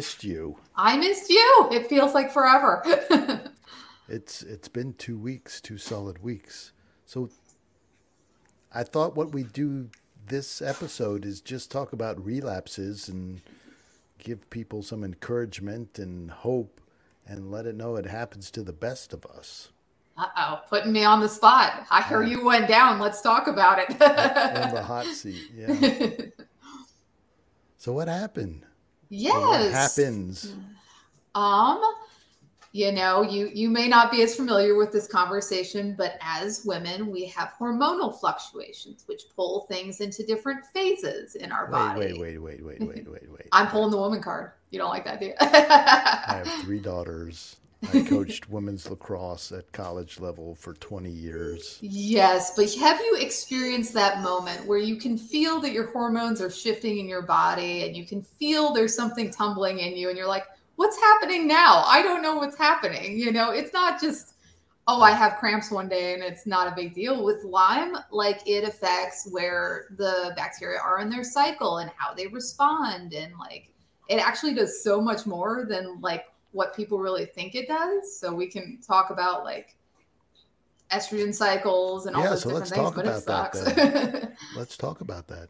welcome back. I missed you. I missed you. It feels like forever. it's it's been two weeks, two solid weeks. So I thought what we do this episode is just talk about relapses and give people some encouragement and hope and let it know it happens to the best of us. Uh oh, putting me on the spot. I hear you went down. Let's talk about it. in the hot seat, yeah. so what happened? Yes. what happens? Um, you know you you may not be as familiar with this conversation but as women we have hormonal fluctuations which pull things into different phases in our wait, body. wait wait wait wait wait wait wait. I'm pulling the woman card. You don't like that do you? I have three daughters I coached women's lacrosse at college level for 20 years. Yes, but have you experienced that moment where you can feel that your hormones are shifting in your body and you can feel there's something tumbling in you and you're like, what's happening now? I don't know what's happening. You know, it's not just, oh, I have cramps one day and it's not a big deal. With Lyme, like it affects where the bacteria are in their cycle and how they respond. And like it actually does so much more than like what people really think it does. So we can talk about like estrogen cycles and all yeah, those so different let's things, talk but it sucks. that. let's talk about that.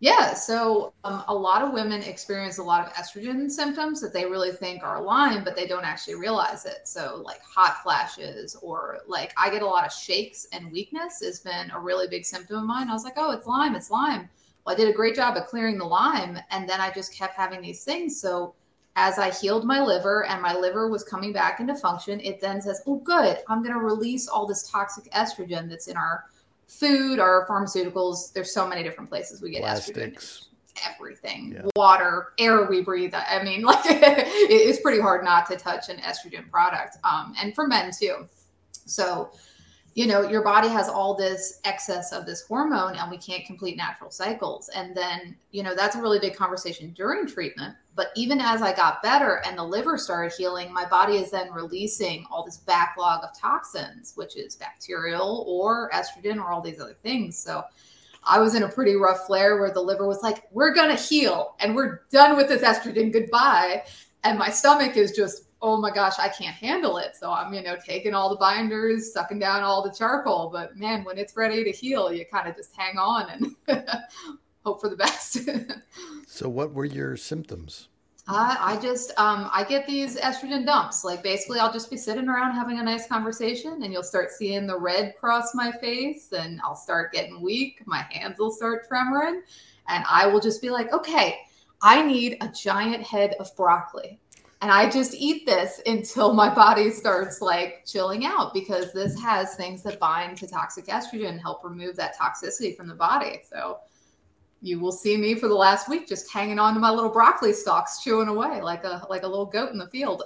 Yeah, so um, a lot of women experience a lot of estrogen symptoms that they really think are Lyme, but they don't actually realize it. So, like hot flashes, or like I get a lot of shakes and weakness has been a really big symptom of mine. I was like, oh, it's Lyme, it's Lyme. Well, I did a great job of clearing the Lyme, and then I just kept having these things. So, as I healed my liver and my liver was coming back into function, it then says, oh, good, I'm going to release all this toxic estrogen that's in our food, our pharmaceuticals. There's so many different places we get Plastics. estrogen. Everything, Yeah. water, air we breathe. I mean, like it's pretty hard not to touch an estrogen product, um, and for men too. So, you know, your body has all this excess of this hormone, and we can't complete natural cycles. And then, you know, that's a really big conversation during treatment. But even as I got better and the liver started healing, my body is then releasing all this backlog of toxins, which is bacterial or estrogen or all these other things. So I was in a pretty rough flare where the liver was like, we're going to heal and we're done with this estrogen. Goodbye. And my stomach is just, oh my gosh, I can't handle it. So I'm, you know, taking all the binders, sucking down all the charcoal. But man, when it's ready to heal, you kind of just hang on and hope for the best. So, what were your symptoms? I, I just um, I get these estrogen dumps. Like basically, I'll just be sitting around having a nice conversation, and you'll start seeing the red cross my face, and I'll start getting weak. My hands will start tremoring, and I will just be like, okay, I need a giant head of broccoli. And I just eat this until my body starts like chilling out because this has things that bind to toxic estrogen and help remove that toxicity from the body. So you will see me for the last week just hanging on to my little broccoli stalks, chewing away like a like a little goat in the field.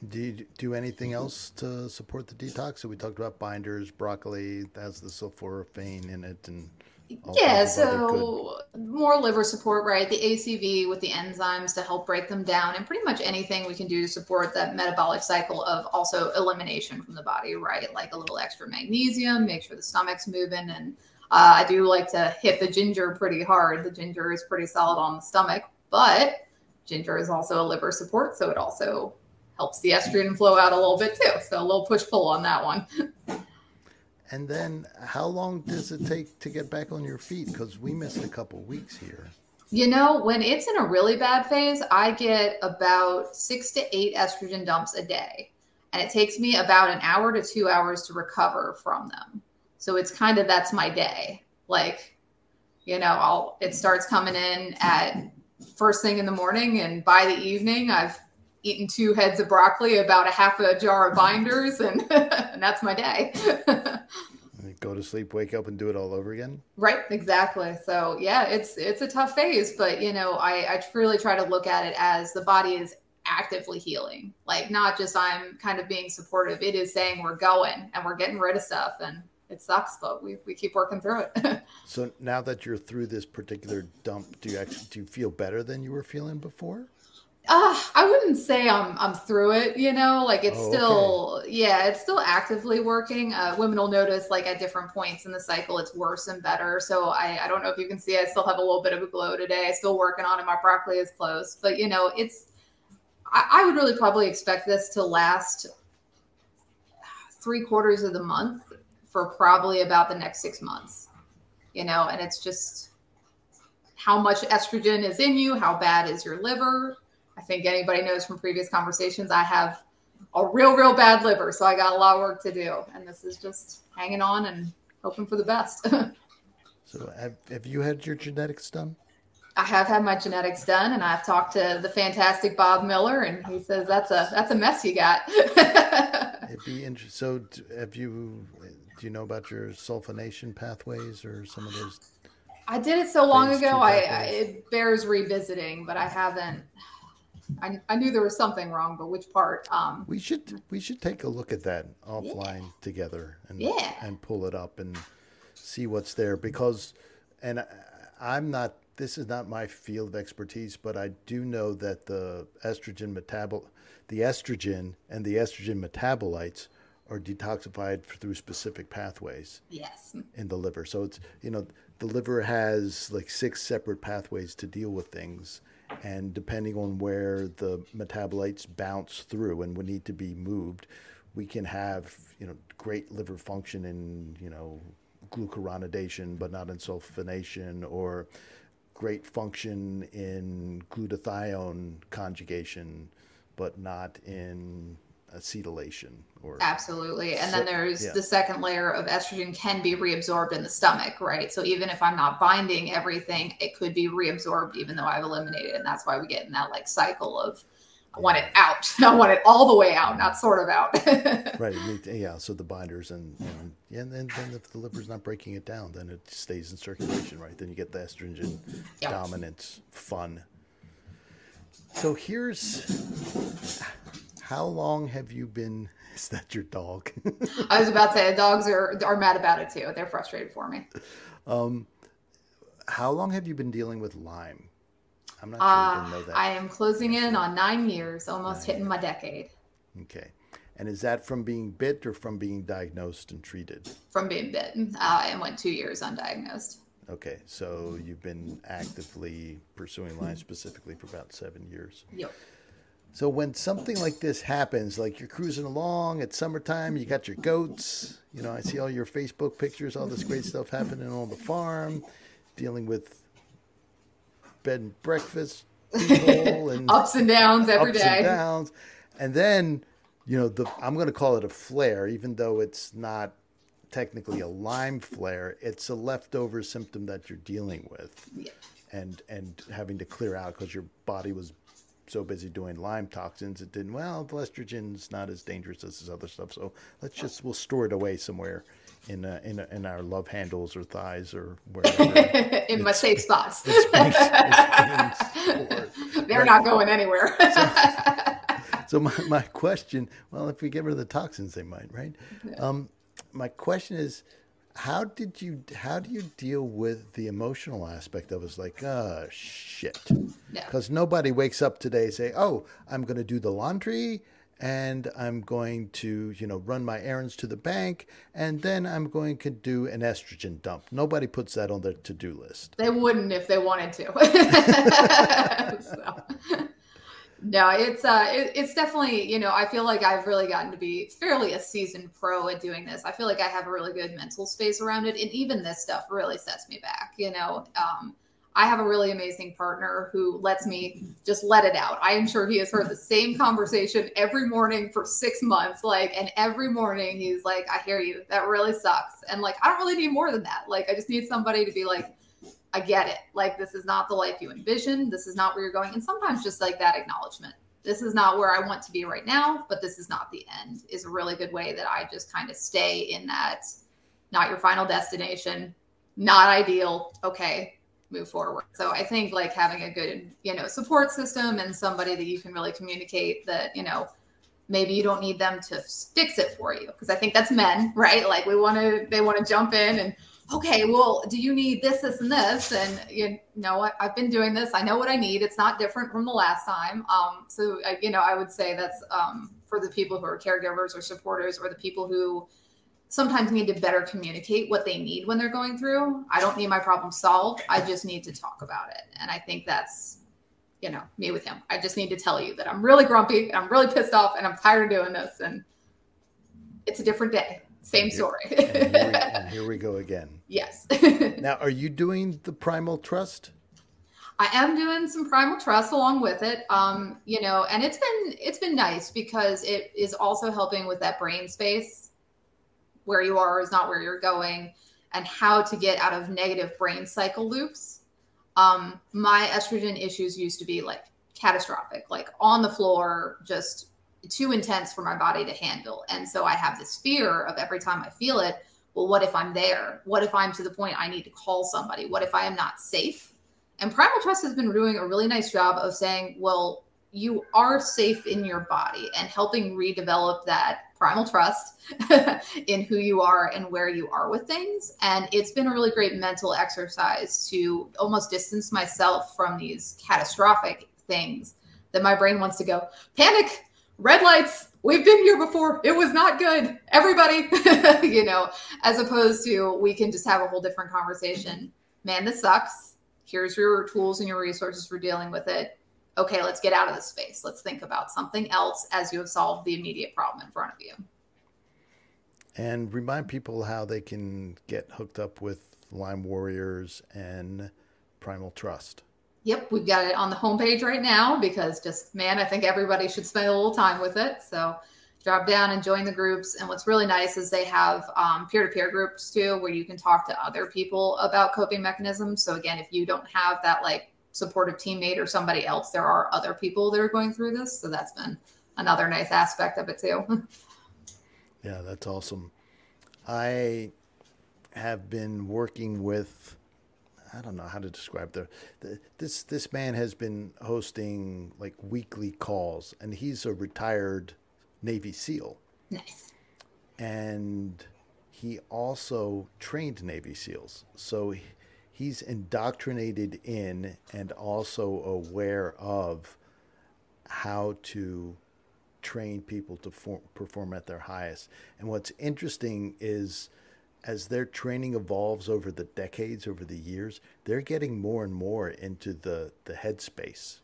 And do you do anything else to support the detox? So, we talked about binders, broccoli, has the sulforaphane in it, and yeah, kinds of other good- so more liver support, right? The ACV with the enzymes to help break them down, and pretty much anything we can do to support that metabolic cycle of also elimination from the body, right? Like a little extra magnesium, make sure the stomach's moving. And uh, I do like to hit the ginger pretty hard. The ginger is pretty solid on the stomach, but ginger is also a liver support, so it also helps the estrogen flow out a little bit too. So a little push pull on that one. And then, how long does it take to get back on your feet? Because we missed a couple weeks here. You know, when it's in a really bad phase, I get about six to eight estrogen dumps a day. And it takes me about an hour to two hours to recover from them. So it's kind of that's my day. Like, you know, I'll it starts coming in at first thing in the morning, and by the evening, I've eaten two heads of broccoli, about a half a jar of binders, and, and that's my day. Go to sleep, wake up, and do it all over again. Right, exactly. So yeah, it's it's a tough phase, but you know, I, I really try to look at it as the body is actively healing. Like not just I'm kind of being supportive. It is saying we're going and we're getting rid of stuff and it sucks, but we, we keep working through it. So now that you're through this particular dump, do you actually do you feel better than you were feeling before? Uh, I wouldn't say I'm I'm through it, you know, like it's Oh, still yeah, it's still actively working. Uh, women will notice like at different points in the cycle it's worse and better. So I, I don't know if you can see I still have a little bit of a glow today. I still working on it. My broccoli is close. But you know, it's I, I would really probably expect this to last three quarters of the month for probably about the next six months. You know, and it's just how much estrogen is in you, how bad is your liver. I think anybody knows from previous conversations, I have a real, real bad liver. So I got a lot of work to do. And this is just hanging on and hoping for the best. So have, have you had your genetics done? I have had my genetics done and I've talked to the fantastic Bob Miller and he says that's a that's a mess you got. It'd be interesting. So have you? Do you know about your sulfonation pathways or some of those? I did it so long ago. I, I it bears revisiting, but I haven't. I, I knew there was something wrong, but which part? Um, We should we should take a look at that offline together and Yeah. and pull it up and see what's there because and I, I'm not this is not my field of expertise but I do know that the estrogen metabol the estrogen and the estrogen metabolites are detoxified through specific pathways yes. in the liver. So it's you know the liver has like six separate pathways to deal with things, and depending on where the metabolites bounce through and would need to be moved, we can have you know great liver function in you know glucuronidation, but not in sulfonation, or great function in glutathione conjugation, but not in acetylation or Absolutely. And then there's yeah. the second layer of estrogen can be reabsorbed in the stomach, right? So even if I'm not binding everything, it could be reabsorbed even though I've eliminated it. And that's why we get in that like cycle of I want it out. I want it all the way out, not sort of out. Right. Yeah. So the binders and, and yeah, and then, then if the liver's not breaking it down, then it stays in circulation, right? Then you get the estrogen dominance fun. So here's how long have you been? Is that your dog? I was about to say the dogs are are mad about it too. They're frustrated for me. how long have you been dealing with Lyme? I'm not sure I Uh, even know that. I am closing in on nine years, almost hitting my decade Okay. And is that from being bit or from being diagnosed and treated? from being bitten uh, and went two years undiagnosed. Okay. So you've been actively pursuing Lyme specifically for about seven years. Yep. So when something like this happens, like you're cruising along, it's summertime, you got your goats, you know, I see all your Facebook pictures, all this great stuff happening on the farm, dealing with bed and breakfast people and Ups and downs every ups day. and downs. And then, you know, the I'm going to call it a flare, even though it's not technically a Lyme flare. It's a leftover symptom that you're dealing with, Yeah. and and having to clear out because your body was so busy doing Lyme toxins, it didn't. Well, the estrogen's not as dangerous as this other stuff, so let's just we'll store it away somewhere. In, uh, in, in our love handles or thighs or wherever in my safe spots. it's being, it's being. They're Right. not going anywhere. So my, my question, well, if we get rid of the toxins, they might, right? Um, my question is, how did you, how do you deal with the emotional aspect of it? It's like, oh shit, Yeah. because nobody wakes up today and say, oh, I'm going to do the laundry and I'm going to, you know, run my errands to the bank and then I'm going to do an estrogen dump. Nobody puts that on their to-do list. they wouldn't if they wanted to. So, No, it's uh, it, it's definitely you know I feel like I've really gotten to be fairly a seasoned pro at doing this. I feel like I have a really good mental space around it, and even this stuff really sets me back. You know, um, I have a really amazing partner who lets me just let it out. I am sure he has heard the same conversation every morning for six months. Like, and every morning he's like, I hear you. That really sucks. And like, I don't really need more than that. Like, I just need somebody to be like, I get it. Like, this is not the life you envisioned. This is not where you're going. And sometimes just like that acknowledgement. This is not where I want to be right now, but this is not the end is a really good way that I just kind of stay in that not your final destination, not ideal. Okay, move forward. So I think like having a good, you know, support system and somebody that you can really communicate that, you know, maybe you don't need them to fix it for you because I think that's men, right? Like we want to they want to jump in and okay, well, do you need this, this, and this? And you know, what? I, have been doing this. I know what I need. It's not different from the last time. Um, so I, you know, I would say that's um, for the people who are caregivers or supporters, or the people who sometimes need to better communicate what they need when they're going through. I don't need my problem solved. I just need to talk about it. And I think that's, you know, me with him. I just need to tell you that I'm really grumpy, I'm really pissed off, and I'm tired of doing this. And it's a different day. Same story. and, here we, and here we go again. Yes. now, are you doing the Primal Trust? I am doing some primal trust along with it. Um, you know, and it's been it's been nice because it is also helping with that brain space where you are is not where you're going and how to get out of negative brain cycle loops. Um, my estrogen issues used to be like catastrophic, like on the floor, just too intense for my body to handle. And so I have this fear of every time I feel it, well, what if I'm there? What if I'm to the point I need to call somebody? What if I am not safe? And Primal Trust has been doing a really nice job of saying, well, you are safe in your body and helping redevelop that primal trust in who you are and where you are with things. And it's been a really great mental exercise to almost distance myself from these catastrophic things that my brain wants to go panic, red lights. We've been here before. It was not good. Everybody, you know, as opposed to we can just have a whole different conversation. Man, this sucks. Here's your tools and your resources for dealing with it okay, let's get out of this space. Let's think about something else as you have solved the immediate problem in front of you. And remind people how they can get hooked up with Lyme Warriors and Primal Trust. Yep, we've got it on the homepage right now because just, man, I think everybody should spend a little time with it. So drop down and join the groups. And what's really nice is they have peer to peer groups too, where you can talk to other people about coping mechanisms. So, again, if you don't have that like supportive teammate or somebody else, there are other people that are going through this. So that's been another nice aspect of it too. yeah, that's awesome. I have been working with I don't know how to describe the, the, this this man has been hosting like weekly calls and he's a retired Navy SEAL. Nice. And he also trained Navy SEALs. So he, he's indoctrinated in and also aware of how to train people to form, perform at their highest. And what's interesting is as their training evolves over the decades, over the years, they're getting more and more into the, the headspace.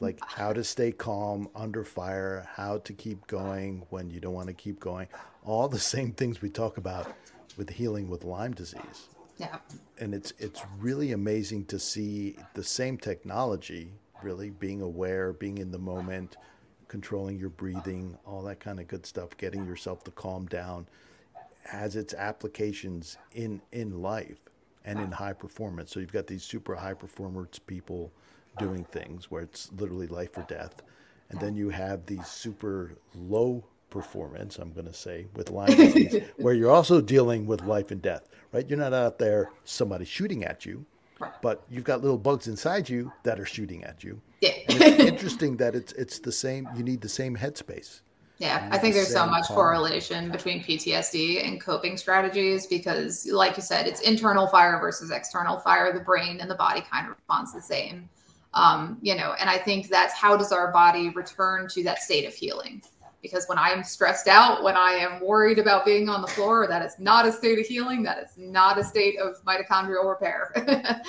Like how to stay calm under fire, how to keep going when you don't want to keep going. All the same things we talk about with healing with Lyme disease. Yeah. And it's it's really amazing to see the same technology, really being aware, being in the moment, controlling your breathing, all that kind of good stuff, getting yourself to calm down, has its applications in in life and in high performance. So you've got these super high performance people doing things where it's literally life or death. And then you have these super low performance, I'm going to say, with Lyme disease, where you're also dealing with life and death, right? You're not out there somebody shooting at you, but you've got little bugs inside you that are shooting at you. Yeah. it's interesting that it's it's the same. You need the same headspace. Yeah, I think the there's so much correlation between PTSD and coping strategies because, like you said, it's internal fire versus external fire. The brain and the body kind of responds the same. Um, you know, and I think that's how does our body return to that state of healing? because when I am stressed out, when I am worried about being on the floor, that is not a state of healing. That is not a state of mitochondrial repair.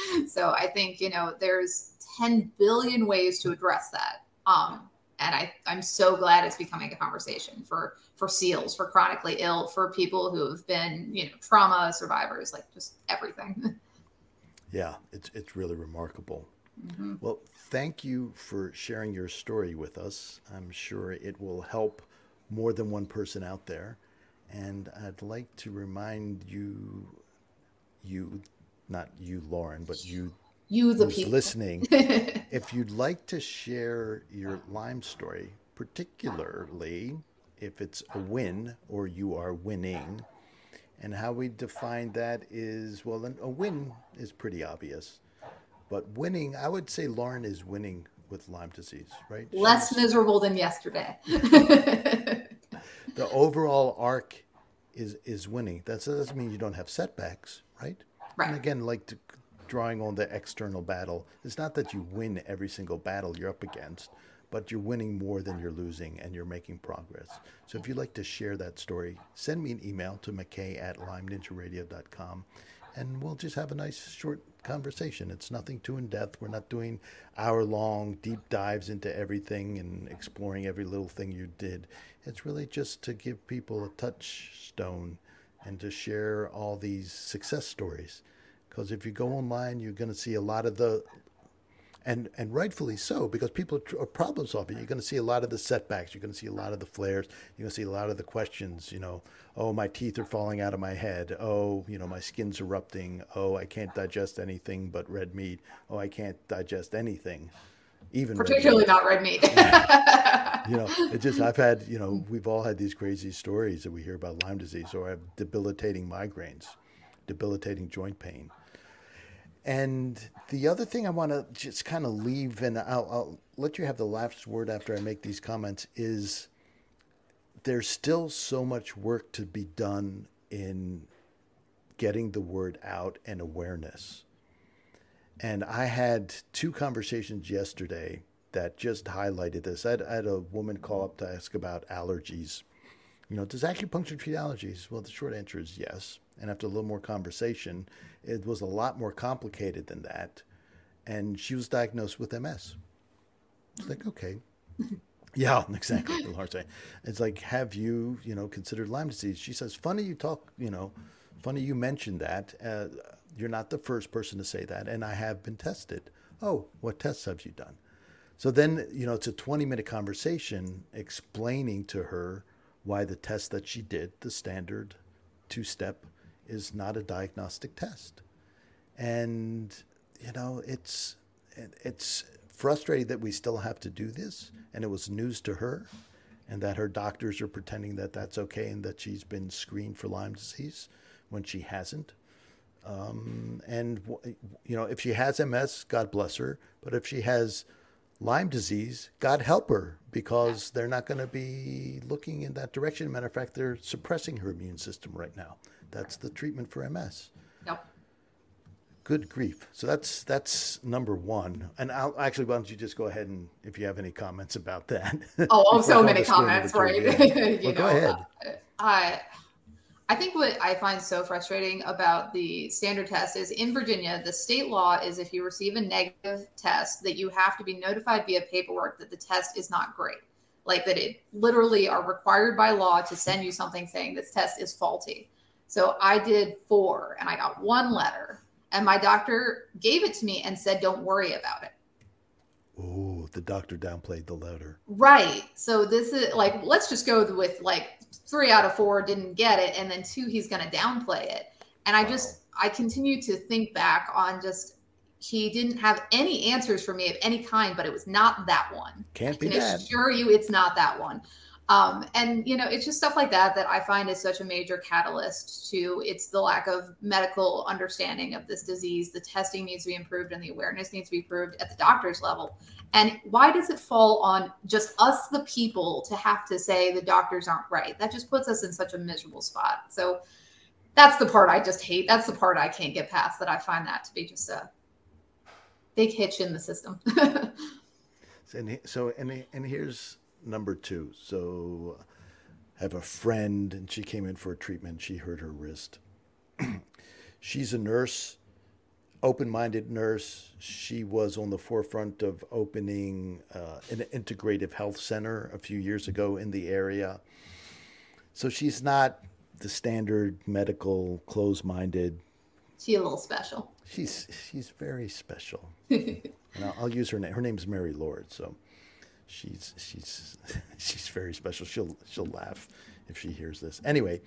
so I think, you know, there's 10 billion ways to address that. Um, and I, I'm so glad it's becoming a conversation for, for SEALs, for chronically ill, for people who have been, you know, trauma survivors, like just everything. yeah, it's, it's really remarkable. Mm-hmm. Well, thank you for sharing your story with us. I'm sure it will help more than one person out there. And I'd like to remind you, you, not you, Lauren, but you, you the people listening, if you'd like to share your Lyme story, particularly if it's a win or you are winning. And how we define that is well, a win is pretty obvious. But winning, I would say Lauren is winning with Lyme disease, right? Less She's, miserable than yesterday. the overall arc is is winning. That doesn't mean you don't have setbacks, right? Right. And again, like to, drawing on the external battle, it's not that you win every single battle you're up against, but you're winning more than you're losing and you're making progress. So if you'd like to share that story, send me an email to mackay at lymeninjaradio.com and we'll just have a nice short conversation. It's nothing too in depth. We're not doing hour long deep dives into everything and exploring every little thing you did. It's really just to give people a touchstone and to share all these success stories. Because if you go online, you're going to see a lot of the and and rightfully so because people are, uh, problem solving. You're going to see a lot of the setbacks. You're going to see a lot of the flares. You're going to see a lot of the questions. You know, oh, my teeth are falling out of my head. Oh, you know, my skin's erupting. Oh, I can't digest anything but red meat. Oh, I can't digest anything, even particularly red not red meat. you know, it just I've had you know we've all had these crazy stories that we hear about Lyme disease or I have debilitating migraines, debilitating joint pain and the other thing I want to just kind of leave, and I'll, I'll, let you have the last word after I make these comments, is there's still so much work to be done in getting the word out and awareness. And I had two conversations yesterday that just highlighted this. I had, I had a woman call up to ask about allergies. You know, does acupuncture treat allergies? Well, the short answer is yes. And after a little more conversation, it was a lot more complicated than that. And she was diagnosed with MS. It's like, okay. yeah, exactly. It's like, have you, you know, considered Lyme disease? She says, funny you talk, you know, funny you mentioned that. Uh, you're not the first person to say that. And I have been tested. Oh, what tests have you done? So then, you know, it's a 20 minute conversation explaining to her why the test that she did, the standard two step is not a diagnostic test. And, you know, it's, it's frustrating that we still have to do this. And it was news to her and that her doctors are pretending that that's okay and that she's been screened for Lyme disease when she hasn't. Um, and, you know, if she has MS, God bless her. But if she has Lyme disease, God help her because they're not going to be looking in that direction. Matter of fact, they're suppressing her immune system right now. That's the treatment for MS. Yep. Good grief. So that's that's number one. And I'll actually, why don't you just go ahead and if you have any comments about that? Oh, oh so many comments, right? you well, know, go ahead. Uh, I I think what I find so frustrating about the standard test is in Virginia, the state law is if you receive a negative test, that you have to be notified via paperwork that the test is not great. Like that it literally are required by law to send you something saying this test is faulty. So I did four and I got one letter. And my doctor gave it to me and said, don't worry about it. Oh, the doctor downplayed the letter. Right. So this is like, let's just go with like three out of four didn't get it. And then two, he's going to downplay it. And I wow. just, I continue to think back on just, he didn't have any answers for me of any kind, but it was not that one. Can't be I can that. assure you it's not that one. Um, and you know, it's just stuff like that that I find is such a major catalyst to it's the lack of medical understanding of this disease. The testing needs to be improved and the awareness needs to be improved at the doctor's level. And why does it fall on just us, the people, to have to say the doctors aren't right? That just puts us in such a miserable spot. So that's the part I just hate. That's the part I can't get past. That I find that to be just a big hitch in the system. and so, and and here's number two. So I have a friend, and she came in for a treatment. She hurt her wrist. She's a nurse, open minded nurse. She was on the forefront of opening uh, an integrative health center a few years ago in the area. So she's not the standard medical, close minded. She's a little special. She's she's very special. and I'll, I'll, use her name. Her name's Mary Lord. So she's she's she's very special. She'll she'll laugh if she hears this. Anyway,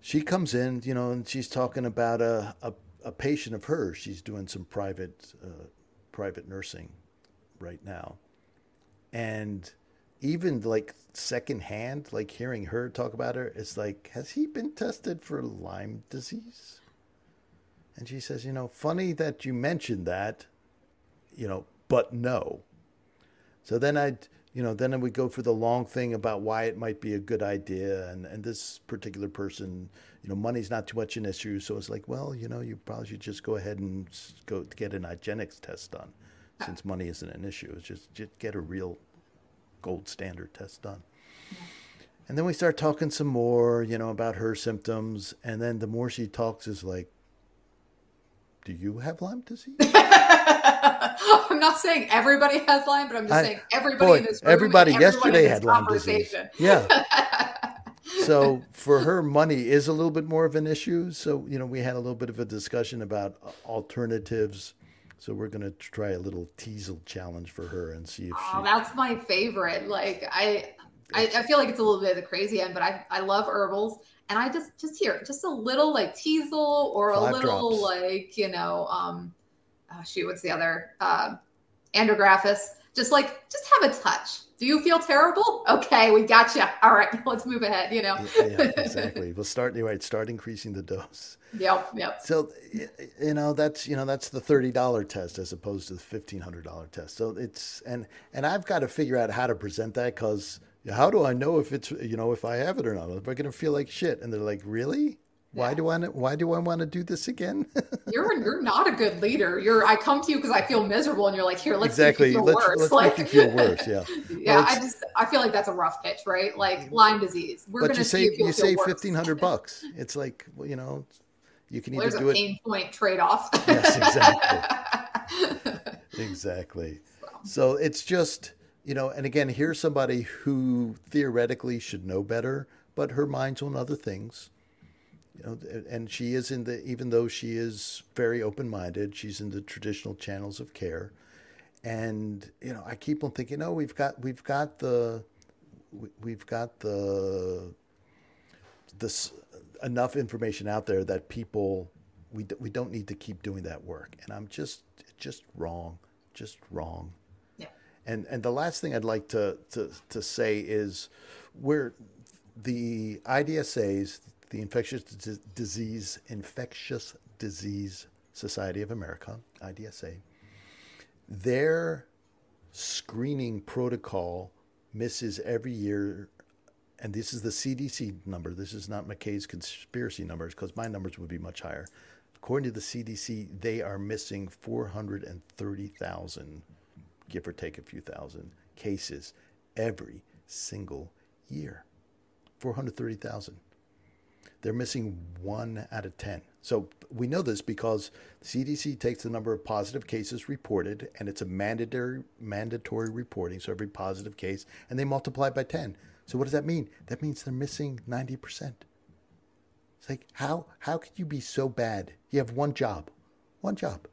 she comes in, you know, and she's talking about a a, a patient of hers. She's doing some private uh, private nursing right now, and even like secondhand, like hearing her talk about her, it's like, has he been tested for Lyme disease? And she says, you know, funny that you mentioned that, you know, but no. So then I you know, then we go for the long thing about why it might be a good idea. And, and this particular person, you know, money's not too much an issue. So it's like, well, you know, you probably should just go ahead and go get an IGeneX test done since money isn't an issue. It's just, just get a real gold standard test done. And then we start talking some more, you know, about her symptoms. And then the more she talks is like, do you have Lyme disease? I'm not saying everybody has Lyme, but I'm just I, saying everybody boy, in this room everybody yesterday had Lyme disease. Yeah. so for her, money is a little bit more of an issue. So you know, we had a little bit of a discussion about alternatives. So we're going to try a little teasel challenge for her and see if oh, she. that's my favorite. Like I, I, I, feel like it's a little bit of the crazy end, but I, I love herbals. And I just, just here, just a little like teasel or Five a little drops. like, you know, um, oh, shoot, what's the other? Uh, andrographis. Just like, just have a touch. Do you feel terrible? Okay, we got you. All right, let's move ahead. You know. yeah, yeah, exactly. We'll start. You're right. Start increasing the dose. Yep. Yep. So, you know, that's you know that's the thirty dollar test as opposed to the fifteen hundred dollar test. So it's and and I've got to figure out how to present that because how do I know if it's you know if I have it or not? Am I going to feel like shit? And they're like, really? Why yeah. do I why do I want to do this again? you're you're not a good leader. You're I come to you because I feel miserable, and you're like, here, let's exactly. feel let's, worse. Let's like, make you feel worse. Yeah. yeah. Well, I just I feel like that's a rough pitch, right? Like mm. Lyme disease. We're but you say you, you say fifteen hundred bucks. It's like well, you know, you can well, either do it. There's a pain point trade off. yes, exactly. exactly. So it's just you know, and again, here's somebody who theoretically should know better, but her mind's on other things you know, and she is in the even though she is very open-minded, she's in the traditional channels of care, and you know, I keep on thinking, oh, we've got we've got the we've got the this enough information out there that people we we don't need to keep doing that work, and I'm just just wrong, just wrong. Yeah. And and the last thing I'd like to to to say is where the IDSA's the Infectious D- Disease Infectious Disease Society of America, IDSA, their screening protocol misses every year and this is the CDC number. This is not Mackay's conspiracy numbers because my numbers would be much higher. According to the CDC, they are missing 430,000, give or take a few thousand, cases every single year. 430,000 they're missing one out of 10. So we know this because CDC takes the number of positive cases reported, and it's a mandatory mandatory reporting. So every positive case, and they multiply by 10. So what does that mean? That means they're missing 90%. It's like how how could you be so bad? You have one job, one job,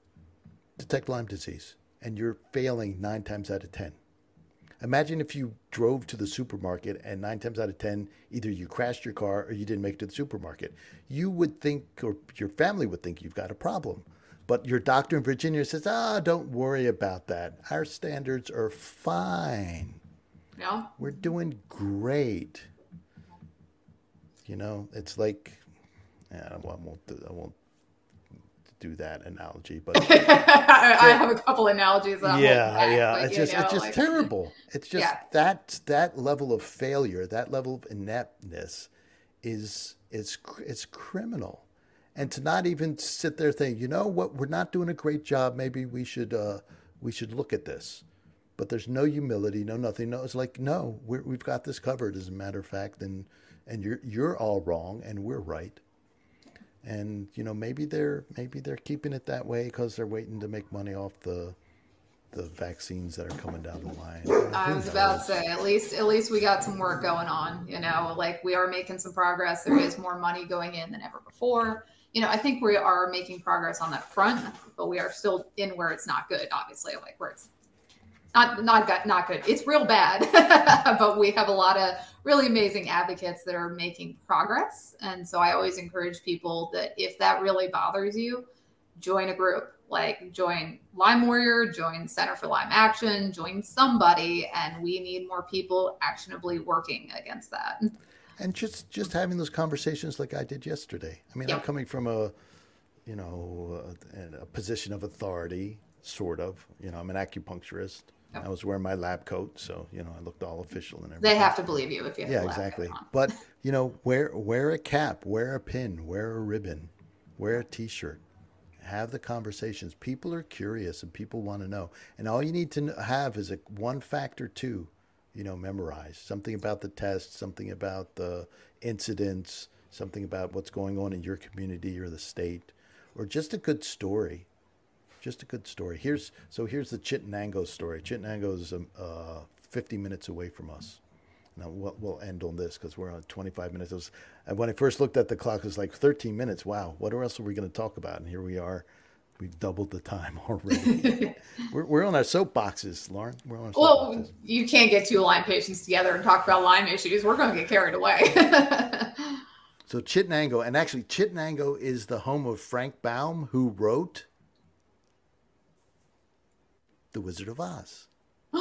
detect Lyme disease, and you're failing nine times out of 10. Imagine if you drove to the supermarket and nine times out of 10, either you crashed your car or you didn't make it to the supermarket. You would think, or your family would think, you've got a problem. But your doctor in Virginia says, ah, don't worry about that. Our standards are fine. Yeah. We're doing great. You know, it's like, I won't, I won't do that analogy, but I have a couple analogies. yeah, back, yeah, it's just know, it's just like, terrible. It's just yeah. that that level of failure, that level of ineptness, is is it's criminal. And to not even sit there thinking, you know what, we're not doing a great job. Maybe we should uh, we should look at this. But there's no humility, no nothing. No, it's like no, we have got this covered. As a matter of fact, and and you're you're all wrong, and we're right and you know maybe they're maybe they're keeping it that way because they're waiting to make money off the the vaccines that are coming down the line. I was about to say, at least at least we got some work going on. You know, like we are making some progress. There is more money going in than ever before. You know, I think we are making progress on that front, but we are still in where it's not good. Obviously, like where it's not not good, not good. It's real bad, but we have a lot of really amazing advocates that are making progress. And so I always encourage people that if that really bothers you, join a group. Like join Lyme Warrior, join Center for Lyme Action, join somebody, and we need more people actionably working against that. And just just having those conversations like I did yesterday. I mean, I'm coming from a you know a, a position of authority, sort of. You know, I'm an acupuncturist I oh. was wearing my lab coat, so you know I looked all official and everything. They have to believe you if you have yeah, a lab exactly. But you know, wear wear a cap, wear a pin, wear a ribbon, wear a T-shirt. Have the conversations. People are curious and people want to know. And all you need to have is a one fact or two, you know, memorized. Something about the test, something about the incidents, something about what's going on in your community or the state, or just a good story just a good story. Here's so here's the Chittenango story. Chittenango is um, uh, 50 minutes away from us. Now we'll, we'll end on this because we're on 25 minutes. Was, and when I first looked at the clock, it was like 13 minutes. Wow, what else are we going to talk about? And here we are. We've doubled the time already. we're, we're on our soapboxes, Lauren. We're on our Well, soapboxes. you can't get two Lyme patients together and talk about Lyme issues. We're going to get carried away. So Chittenango, and actually Chittenango is the home of Frank Baum, who wrote The Wizard of Oz.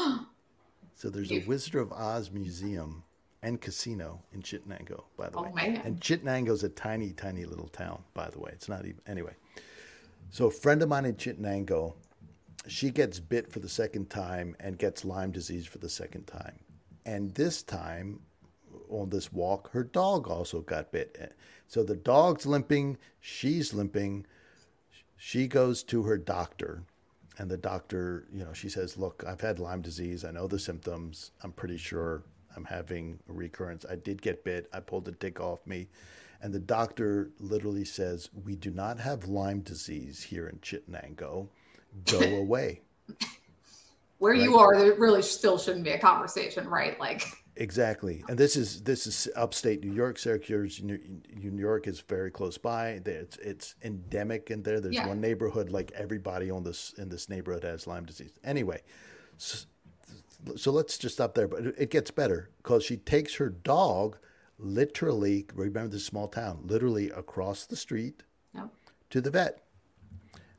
so there's a Wizard of Oz museum and casino in Chittenango, by the Oh, way. man. And Chittenango's a tiny, tiny little town, by the way. It's not even anyway. So a friend of mine in Chittenango, she gets bit for the second time and gets Lyme disease for the second time. And this time on this walk, her dog also got bit. So the dog's limping, she's limping. She goes to her doctor, and the doctor, you know, she says, Look, I've had Lyme disease. I know the symptoms. I'm pretty sure I'm having a recurrence. I did get bit. I pulled the tick off me. And the doctor literally says, We do not have Lyme disease here in Chittenango. Go away. Where you are, there really still shouldn't be a conversation, right? Like, Exactly, and this is this is upstate New York. Syracuse, New New York is very close by. It's it's endemic in there. There's Yeah. one neighborhood like everybody on this in this neighborhood has Lyme disease. Anyway, so, so let's just stop there. But it- gets better because she takes her dog literally. Remember this small town, literally across the street to the vet.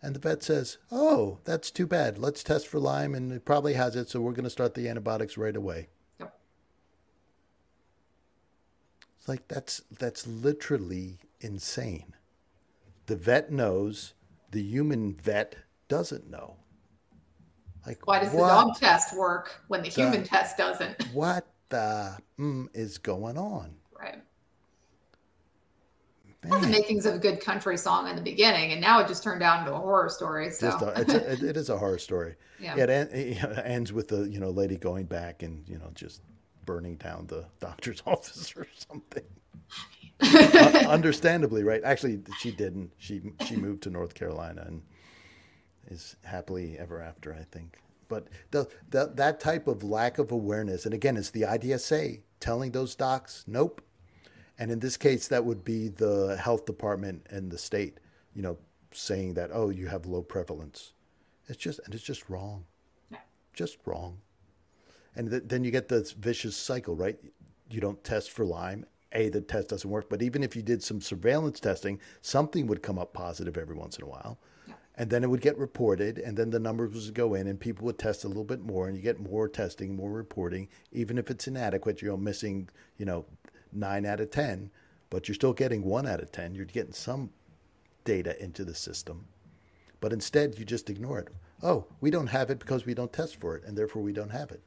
And the vet says, "Oh, that's too bad. Let's test for Lyme, and it probably has it. So we're going to start the antibiotics right away." Yep. It's like that's that's literally insane. The vet knows, the human vet doesn't know. Like Why does what, the dog test work when the So- human test doesn't? What the mm, is going on? Right. Had the makings of a good country song in the beginning, and now it just turned out into a horror story. So, it's a, it, it is a horror story. Yeah. Yeah, it, en- it ends with the you know lady going back and you know just burning down the doctor's office or something. Un- understandably, right? Actually, she didn't. She she moved to North Carolina and is happily ever after, I think. But the, the that type of lack of awareness, and again, it's the IDSA telling those docs, nope. And in this case, that would be the health department and the state, you know, saying that, oh, you have low prevalence. It's just, and it's just wrong, just wrong. And th- then you get this vicious cycle, right? You don't test for Lyme. A, the test doesn't work. But even if you did some surveillance testing, something would come up positive every once in a while. Yeah. And then it would get reported, and then the numbers would go in, and people would test a little bit more, and you get more testing, more reporting. Even if it's inadequate, you're missing, you know, nine out of 10, but you're still getting one out of 10. You're getting some data into the system. But instead, you just ignore it. Oh, we don't have it because we don't test for it, and therefore we don't have it.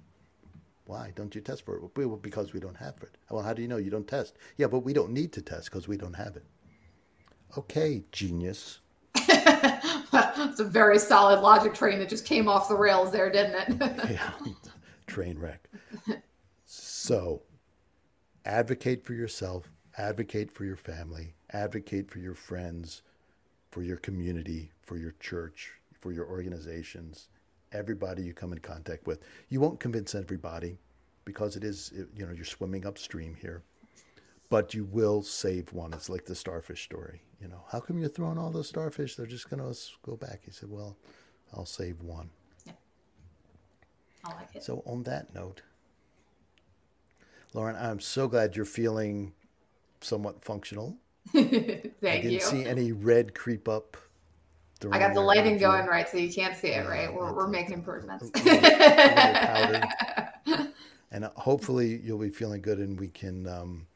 Why don't you test for it? Well, because we don't have it. Well, how do you know you don't test? Yeah, but we don't need to test because we don't have it. Okay, genius. it's a very solid logic train that just came off the rails there, didn't it? Yeah, train wreck. So, advocate for yourself, advocate for your family, advocate for your friends, for your community, for your church, for your organizations, everybody you come in contact with. You won't convince everybody because it is, you know, you're swimming upstream here. But you will save one. It's like the starfish story. You know, how come you're throwing all those starfish? They're just going to go back. He said, well, I'll save one. I like it. So, on that note, Lauren, I'm so glad you're feeling somewhat functional. Thank I didn't you. see any red creep up. I got the lighting going right, so you can't see it, Yeah, right? We're, we're making improvements. a little- a little. And uh, hopefully you'll be feeling good, and we can um,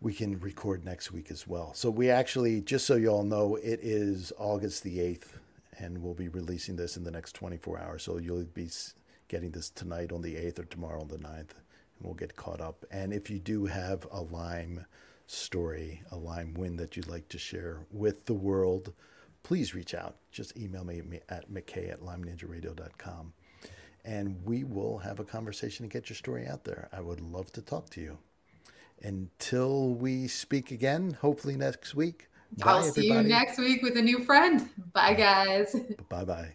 we can record next week as well. So we actually, just so you all know, it is August the eighth, and we'll be releasing this in the next 24 hours. So you'll be getting this tonight on the 8th or tomorrow on the 9th. And we'll get caught up. And if you do have a Lyme story, a Lyme win that you'd like to share with the world, please reach out. Just email me at mackay at lymeninjaradio.com. And we will have a conversation and get your story out there. I would love to talk to you. Until we speak again, hopefully next week. I'll see you next week with a new friend. Bye, guys. Bye bye.